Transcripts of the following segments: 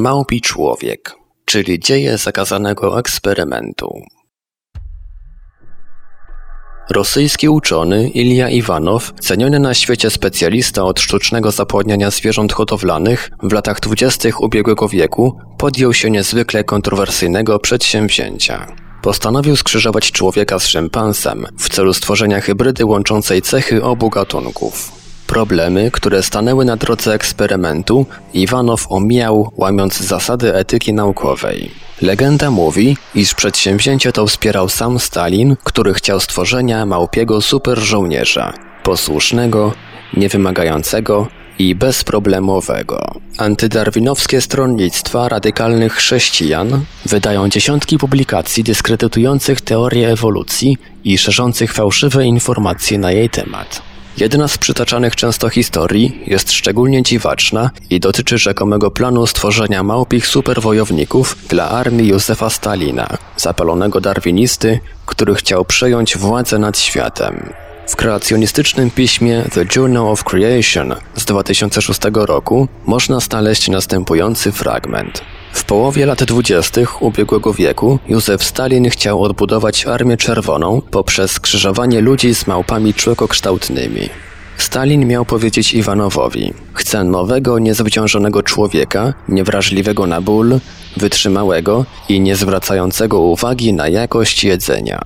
Małpi człowiek, czyli dzieje zakazanego eksperymentu. Rosyjski uczony Ilja Iwanow, ceniony na świecie specjalista od sztucznego zapłodniania zwierząt hodowlanych, w latach dwudziestych ubiegłego wieku podjął się niezwykle kontrowersyjnego przedsięwzięcia. Postanowił skrzyżować człowieka z szympansem w celu stworzenia hybrydy łączącej cechy obu gatunków. Problemy, które stanęły na drodze eksperymentu, Iwanow omijał, łamiąc zasady etyki naukowej. Legenda mówi, iż przedsięwzięcie to wspierał sam Stalin, który chciał stworzenia małpiego superżołnierza, posłusznego, niewymagającego i bezproblemowego. Antydarwinowskie stronnictwa radykalnych chrześcijan wydają dziesiątki publikacji dyskredytujących teorię ewolucji i szerzących fałszywe informacje na jej temat. Jedna z przytaczanych często historii jest szczególnie dziwaczna i dotyczy rzekomego planu stworzenia małpich superwojowników dla armii Józefa Stalina, zapalonego darwinisty, który chciał przejąć władzę nad światem. W kreacjonistycznym piśmie The Journal of Creation z 2006 roku można znaleźć następujący fragment. W połowie lat dwudziestych ubiegłego wieku Józef Stalin chciał odbudować Armię Czerwoną poprzez skrzyżowanie ludzi z małpami człekokształtnymi. Stalin miał powiedzieć Iwanowowi: Chcę nowego, niezwyciężonego człowieka, niewrażliwego na ból, wytrzymałego i niezwracającego uwagi na jakość jedzenia.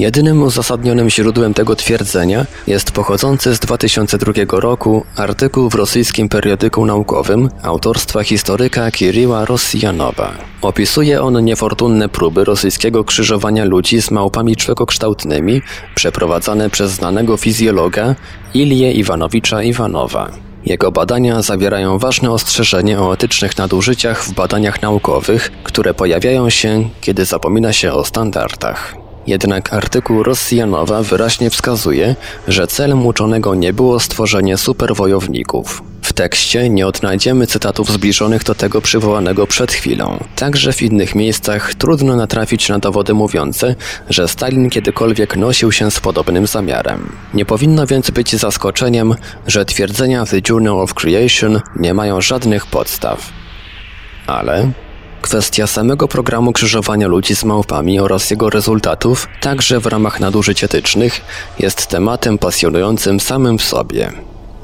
Jedynym uzasadnionym źródłem tego twierdzenia jest pochodzący z 2002 roku artykuł w rosyjskim periodyku naukowym autorstwa historyka Kiriła Rosjanowa. Opisuje on niefortunne próby rosyjskiego krzyżowania ludzi z małpami człekokształtnymi przeprowadzane przez znanego fizjologa Ilię Iwanowicza Iwanowa. Jego badania zawierają ważne ostrzeżenie o etycznych nadużyciach w badaniach naukowych, które pojawiają się, kiedy zapomina się o standardach. Jednak artykuł Rosjanowa wyraźnie wskazuje, że celem uczonego nie było stworzenie superwojowników. W tekście nie odnajdziemy cytatów zbliżonych do tego przywołanego przed chwilą. Także w innych miejscach trudno natrafić na dowody mówiące, że Stalin kiedykolwiek nosił się z podobnym zamiarem. Nie powinno więc być zaskoczeniem, że twierdzenia The Journal of Creation nie mają żadnych podstaw. Ale Kwestia samego programu krzyżowania ludzi z małpami oraz jego rezultatów, także w ramach nadużyć etycznych, jest tematem pasjonującym samym w sobie.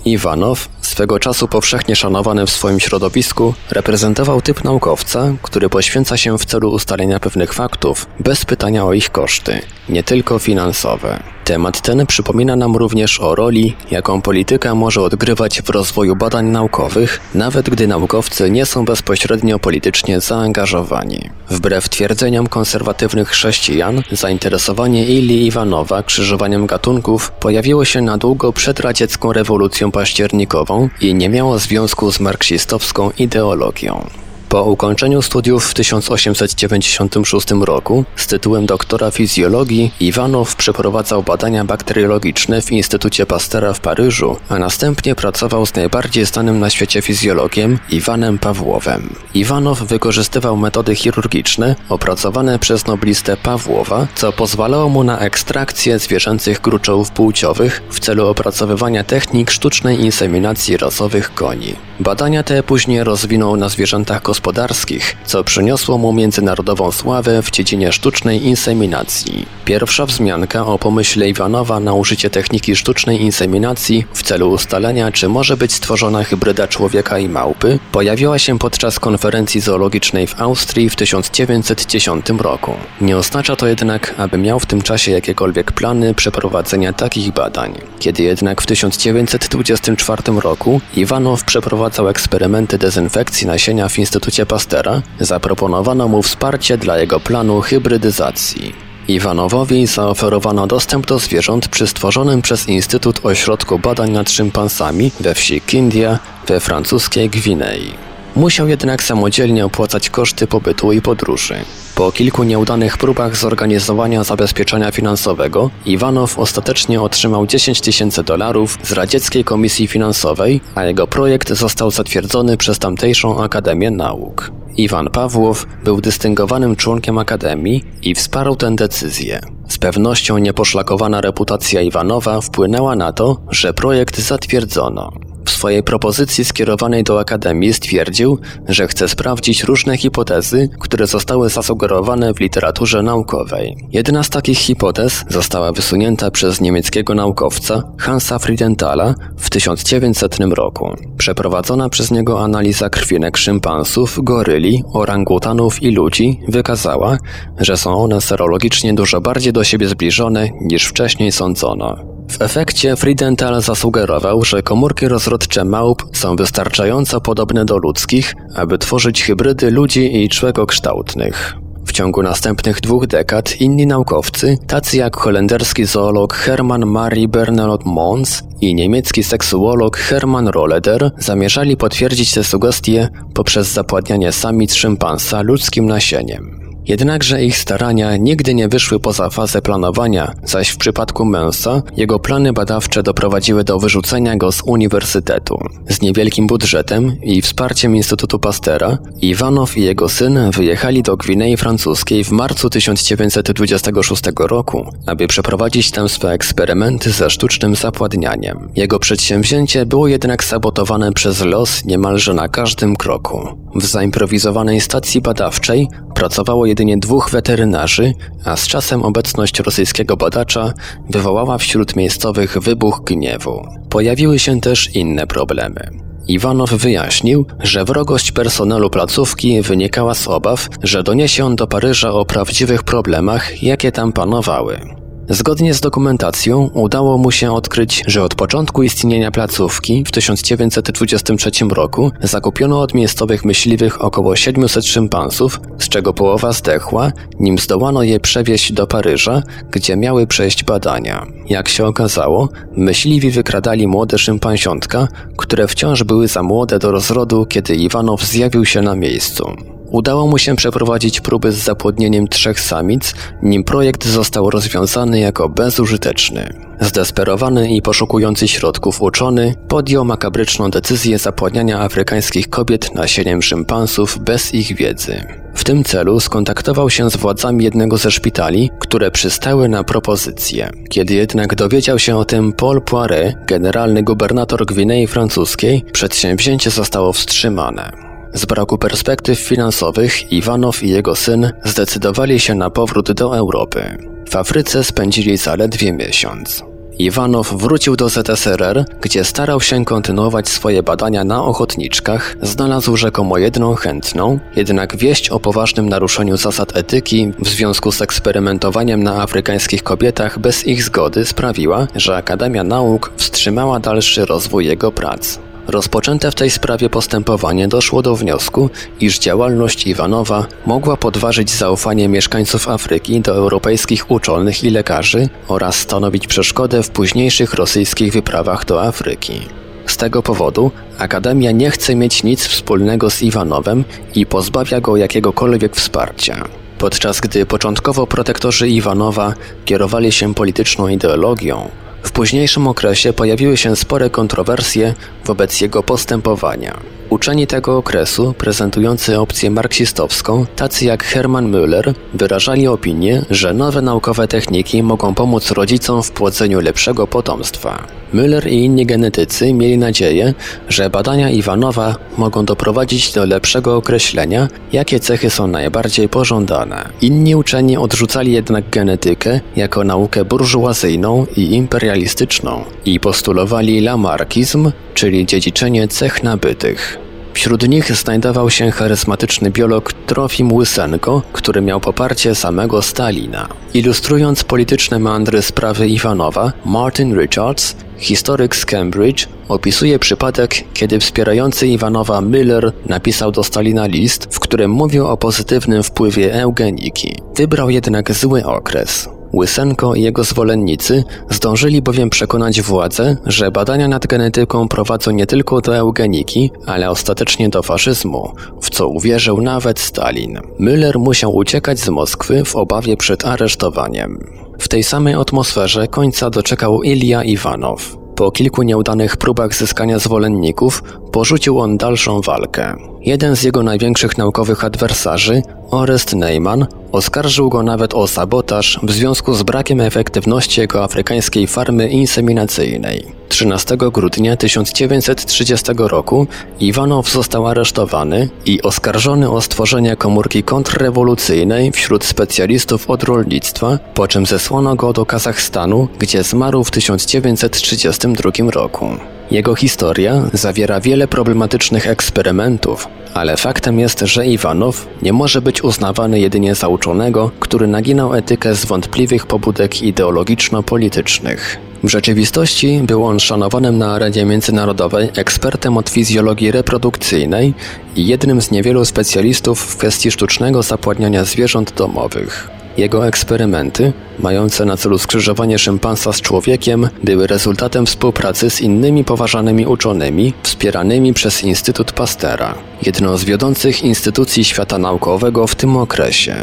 Iwanow, swego czasu powszechnie szanowany w swoim środowisku, reprezentował typ naukowca, który poświęca się w celu ustalenia pewnych faktów, bez pytania o ich koszty, nie tylko finansowe. Temat ten przypomina nam również o roli, jaką polityka może odgrywać w rozwoju badań naukowych, nawet gdy naukowcy nie są bezpośrednio politycznie zaangażowani. Wbrew twierdzeniom konserwatywnych chrześcijan, zainteresowanie Ili Iwanowa krzyżowaniem gatunków pojawiło się na długo przed radziecką rewolucją październikową i nie miało związku z marksistowską ideologią. Po ukończeniu studiów w 1896 roku z tytułem doktora fizjologii Iwanow przeprowadzał badania bakteriologiczne w Instytucie Pastera w Paryżu, a następnie pracował z najbardziej znanym na świecie fizjologiem Iwanem Pawłowem. Iwanow wykorzystywał metody chirurgiczne opracowane przez noblistę Pawłowa, co pozwalało mu na ekstrakcję zwierzęcych gruczołów płciowych w celu opracowywania technik sztucznej inseminacji rasowych koni. Badania te później rozwinął na zwierzętach gospodarskich, co przyniosło mu międzynarodową sławę w dziedzinie sztucznej inseminacji. Pierwsza wzmianka o pomyśle Iwanowa na użycie techniki sztucznej inseminacji w celu ustalenia, czy może być stworzona hybryda człowieka i małpy, pojawiła się podczas konferencji zoologicznej w Austrii w 1910 roku. Nie oznacza to jednak, aby miał w tym czasie jakiekolwiek plany przeprowadzenia takich badań. Kiedy jednak w 1924 roku Iwanow przeprowadzał eksperymenty dezynfekcji nasienia w Instytucie Instytucie Pastera zaproponowano mu wsparcie dla jego planu hybrydyzacji. Iwanowowi zaoferowano dostęp do zwierząt przy stworzonym przez Instytut Ośrodku Badań nad Szympansami we wsi Kindia we francuskiej Gwinei. Musiał jednak samodzielnie opłacać koszty pobytu i podróży. Po kilku nieudanych próbach zorganizowania zabezpieczenia finansowego, Iwanow ostatecznie otrzymał 10 tysięcy dolarów z radzieckiej komisji finansowej, a jego projekt został zatwierdzony przez tamtejszą Akademię Nauk. Iwan Pawłow był dystyngowanym członkiem Akademii i wsparł tę decyzję. Z pewnością nieposzlakowana reputacja Iwanowa wpłynęła na to, że projekt zatwierdzono. W swojej propozycji skierowanej do Akademii stwierdził, że chce sprawdzić różne hipotezy, które zostały zasugerowane w literaturze naukowej. Jedna z takich hipotez została wysunięta przez niemieckiego naukowca Hansa Friedenthala w 1900 roku. Przeprowadzona przez niego analiza krwinek szympansów, goryli, orangutanów i ludzi wykazała, że są one serologicznie dużo bardziej do siebie zbliżone niż wcześniej sądzono. W efekcie Friedenthal zasugerował, że komórki rozrodcze małp są wystarczająco podobne do ludzkich, aby tworzyć hybrydy ludzi i człegokształtnych. W ciągu następnych dwóch dekad inni naukowcy, tacy jak holenderski zoolog Hermann Marie Bernard Mons i niemiecki seksuolog Hermann Rolleder, zamierzali potwierdzić te sugestie poprzez zapładnianie samic szympansa ludzkim nasieniem. Jednakże ich starania nigdy nie wyszły poza fazę planowania, zaś w przypadku Mensa jego plany badawcze doprowadziły do wyrzucenia go z uniwersytetu. Z niewielkim budżetem i wsparciem Instytutu Pastera, Iwanow i jego syn wyjechali do Gwinei Francuskiej w marcu 1926 roku, aby przeprowadzić tam swe eksperymenty ze sztucznym zapładnianiem. Jego przedsięwzięcie było jednak sabotowane przez los niemalże na każdym kroku. W zaimprowizowanej stacji badawczej pracowało jedynie dwóch weterynarzy, a z czasem obecność rosyjskiego badacza wywołała wśród miejscowych wybuch gniewu. Pojawiły się też inne problemy. Iwanow wyjaśnił, że wrogość personelu placówki wynikała z obaw, że doniesie on do Paryża o prawdziwych problemach, jakie tam panowały. Zgodnie z dokumentacją udało mu się odkryć, że od początku istnienia placówki w 1923 roku zakupiono od miejscowych myśliwych około 700 szympansów, z czego połowa zdechła, nim zdołano je przewieźć do Paryża, gdzie miały przejść badania. Jak się okazało, myśliwi wykradali młode szympansiątka, które wciąż były za młode do rozrodu, kiedy Iwanow zjawił się na miejscu. Udało mu się przeprowadzić próby z zapłodnieniem trzech samic, nim projekt został rozwiązany jako bezużyteczny. Zdesperowany i poszukujący środków uczony podjął makabryczną decyzję zapłodniania afrykańskich kobiet nasieniem szympansów bez ich wiedzy. W tym celu skontaktował się z władzami jednego ze szpitali, które przystały na propozycję. Kiedy jednak dowiedział się o tym Paul Poiret, generalny gubernator Gwinei Francuskiej, przedsięwzięcie zostało wstrzymane. Z braku perspektyw finansowych Iwanow i jego syn zdecydowali się na powrót do Europy. W Afryce spędzili zaledwie miesiąc. Iwanow wrócił do ZSRR, gdzie starał się kontynuować swoje badania na ochotniczkach, znalazł rzekomo jedną chętną, jednak wieść o poważnym naruszeniu zasad etyki w związku z eksperymentowaniem na afrykańskich kobietach bez ich zgody sprawiła, że Akademia Nauk wstrzymała dalszy rozwój jego prac. Rozpoczęte w tej sprawie postępowanie doszło do wniosku, iż działalność Iwanowa mogła podważyć zaufanie mieszkańców Afryki do europejskich uczonych i lekarzy oraz stanowić przeszkodę w późniejszych rosyjskich wyprawach do Afryki. Z tego powodu Akademia nie chce mieć nic wspólnego z Iwanowem i pozbawia go jakiegokolwiek wsparcia. Podczas gdy początkowo protektorzy Iwanowa kierowali się polityczną ideologią, w późniejszym okresie pojawiły się spore kontrowersje wobec jego postępowania. Uczeni tego okresu, prezentujący opcję marksistowską, tacy jak Hermann Müller, wyrażali opinię, że nowe naukowe techniki mogą pomóc rodzicom w płodzeniu lepszego potomstwa. Müller i inni genetycy mieli nadzieję, że badania Iwanowa mogą doprowadzić do lepszego określenia, jakie cechy są najbardziej pożądane. Inni uczeni odrzucali jednak genetykę jako naukę burżuazyjną i imperialistyczną i postulowali lamarkizm, czyli dziedziczenie cech nabytych. Wśród nich znajdował się charyzmatyczny biolog Trofim Łysenko, który miał poparcie samego Stalina. Ilustrując polityczne meandry sprawy Iwanowa, Martin Richards, historyk z Cambridge, opisuje przypadek, kiedy wspierający Iwanowa Miller napisał do Stalina list, w którym mówił o pozytywnym wpływie eugeniki. Wybrał jednak zły okres. Łysenko i jego zwolennicy zdążyli bowiem przekonać władze, że badania nad genetyką prowadzą nie tylko do eugeniki, ale ostatecznie do faszyzmu, w co uwierzył nawet Stalin. Müller musiał uciekać z Moskwy w obawie przed aresztowaniem. W tej samej atmosferze końca doczekał Ilja Iwanow. Po kilku nieudanych próbach zyskania zwolenników, porzucił on dalszą walkę. Jeden z jego największych naukowych adwersarzy, Orest Neyman, oskarżył go nawet o sabotaż w związku z brakiem efektywności jego afrykańskiej farmy inseminacyjnej. 13 grudnia 1930 roku Iwanow został aresztowany i oskarżony o stworzenie komórki kontrrewolucyjnej wśród specjalistów od rolnictwa, po czym zesłano go do Kazachstanu, gdzie zmarł w 1932 roku. Jego historia zawiera wiele problematycznych eksperymentów, ale faktem jest, że Iwanow nie może być uznawany jedynie za uczonego, który naginał etykę z wątpliwych pobudek ideologiczno-politycznych. W rzeczywistości był on szanowanym na arenie międzynarodowej ekspertem od fizjologii reprodukcyjnej i jednym z niewielu specjalistów w kwestii sztucznego zapładniania zwierząt domowych. Jego eksperymenty, mające na celu skrzyżowanie szympansa z człowiekiem, były rezultatem współpracy z innymi poważanymi uczonymi, wspieranymi przez Instytut Pastera, jedną z wiodących instytucji świata naukowego w tym okresie.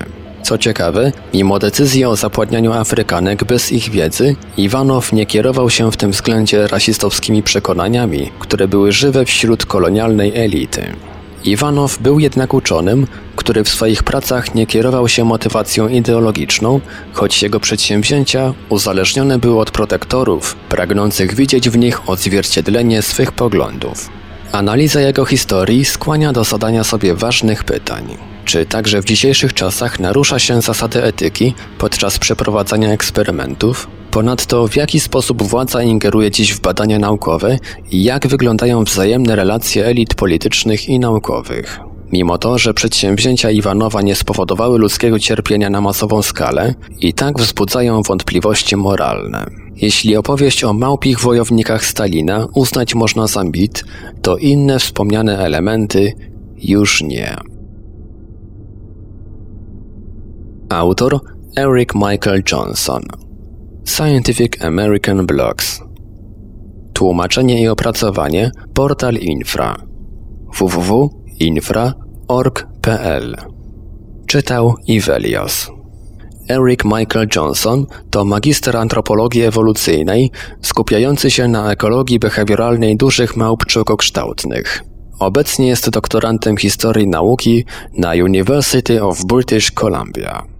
Co ciekawe, mimo decyzji o zapładnianiu Afrykanek bez ich wiedzy, Iwanow nie kierował się w tym względzie rasistowskimi przekonaniami, które były żywe wśród kolonialnej elity. Iwanow był jednak uczonym, który w swoich pracach nie kierował się motywacją ideologiczną, choć jego przedsięwzięcia uzależnione były od protektorów, pragnących widzieć w nich odzwierciedlenie swych poglądów. Analiza jego historii skłania do zadania sobie ważnych pytań. Czy także w dzisiejszych czasach narusza się zasady etyki podczas przeprowadzania eksperymentów? Ponadto w jaki sposób władza ingeruje dziś w badania naukowe i jak wyglądają wzajemne relacje elit politycznych i naukowych? Mimo to, że przedsięwzięcia Iwanowa nie spowodowały ludzkiego cierpienia na masową skalę, i tak wzbudzają wątpliwości moralne. Jeśli opowieść o małpich wojownikach Stalina uznać można za mit, to inne wspomniane elementy już nie. Autor Eric Michael Johnson Scientific American Blogs Tłumaczenie i opracowanie Portal Infra www.infra.org.pl Czytał Ivelios Eric Michael Johnson to magister antropologii ewolucyjnej skupiający się na ekologii behawioralnej dużych małp czokokształtnych. Obecnie jest doktorantem historii nauki na University of British Columbia.